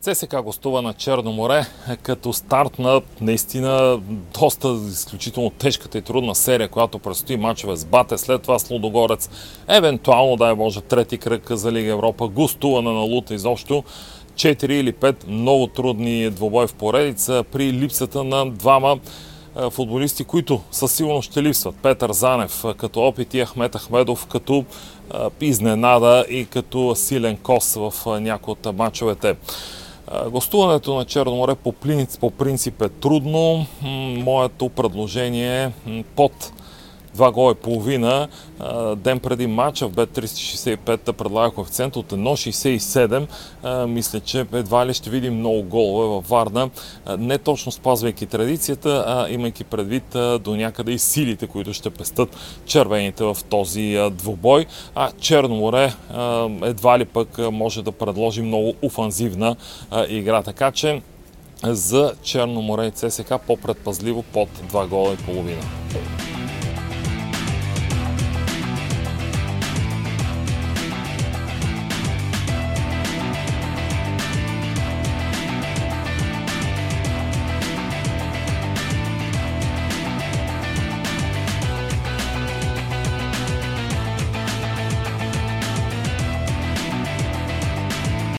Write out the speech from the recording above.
ЦСК гостува на Черно море като старт на наистина доста изключително тежката и трудна серия, която предстои мачове с Бате, след това с Лудогорец, евентуално, дай Боже, трети кръг за Лига Европа, гостуване на Лута изобщо. 4 или 5 много трудни двобой в поредица при липсата на двама футболисти, които със сигурност ще липсват. Петър Занев като опит и Ахмет Ахмедов като изненада и като силен кос в някои от мачовете. Гостуването на Черно море по принцип, по принцип е трудно. Моето предложение е под два гола и половина. Ден преди матча в б 365 предлага коефициент от 1,67. Мисля, че едва ли ще видим много голове във Варна. Не точно спазвайки традицията, а имайки предвид до някъде и силите, които ще пестат червените в този двубой. А Черно море едва ли пък може да предложи много офанзивна игра. Така че за Черно море и ЦСК по-предпазливо под 2 гола и половина.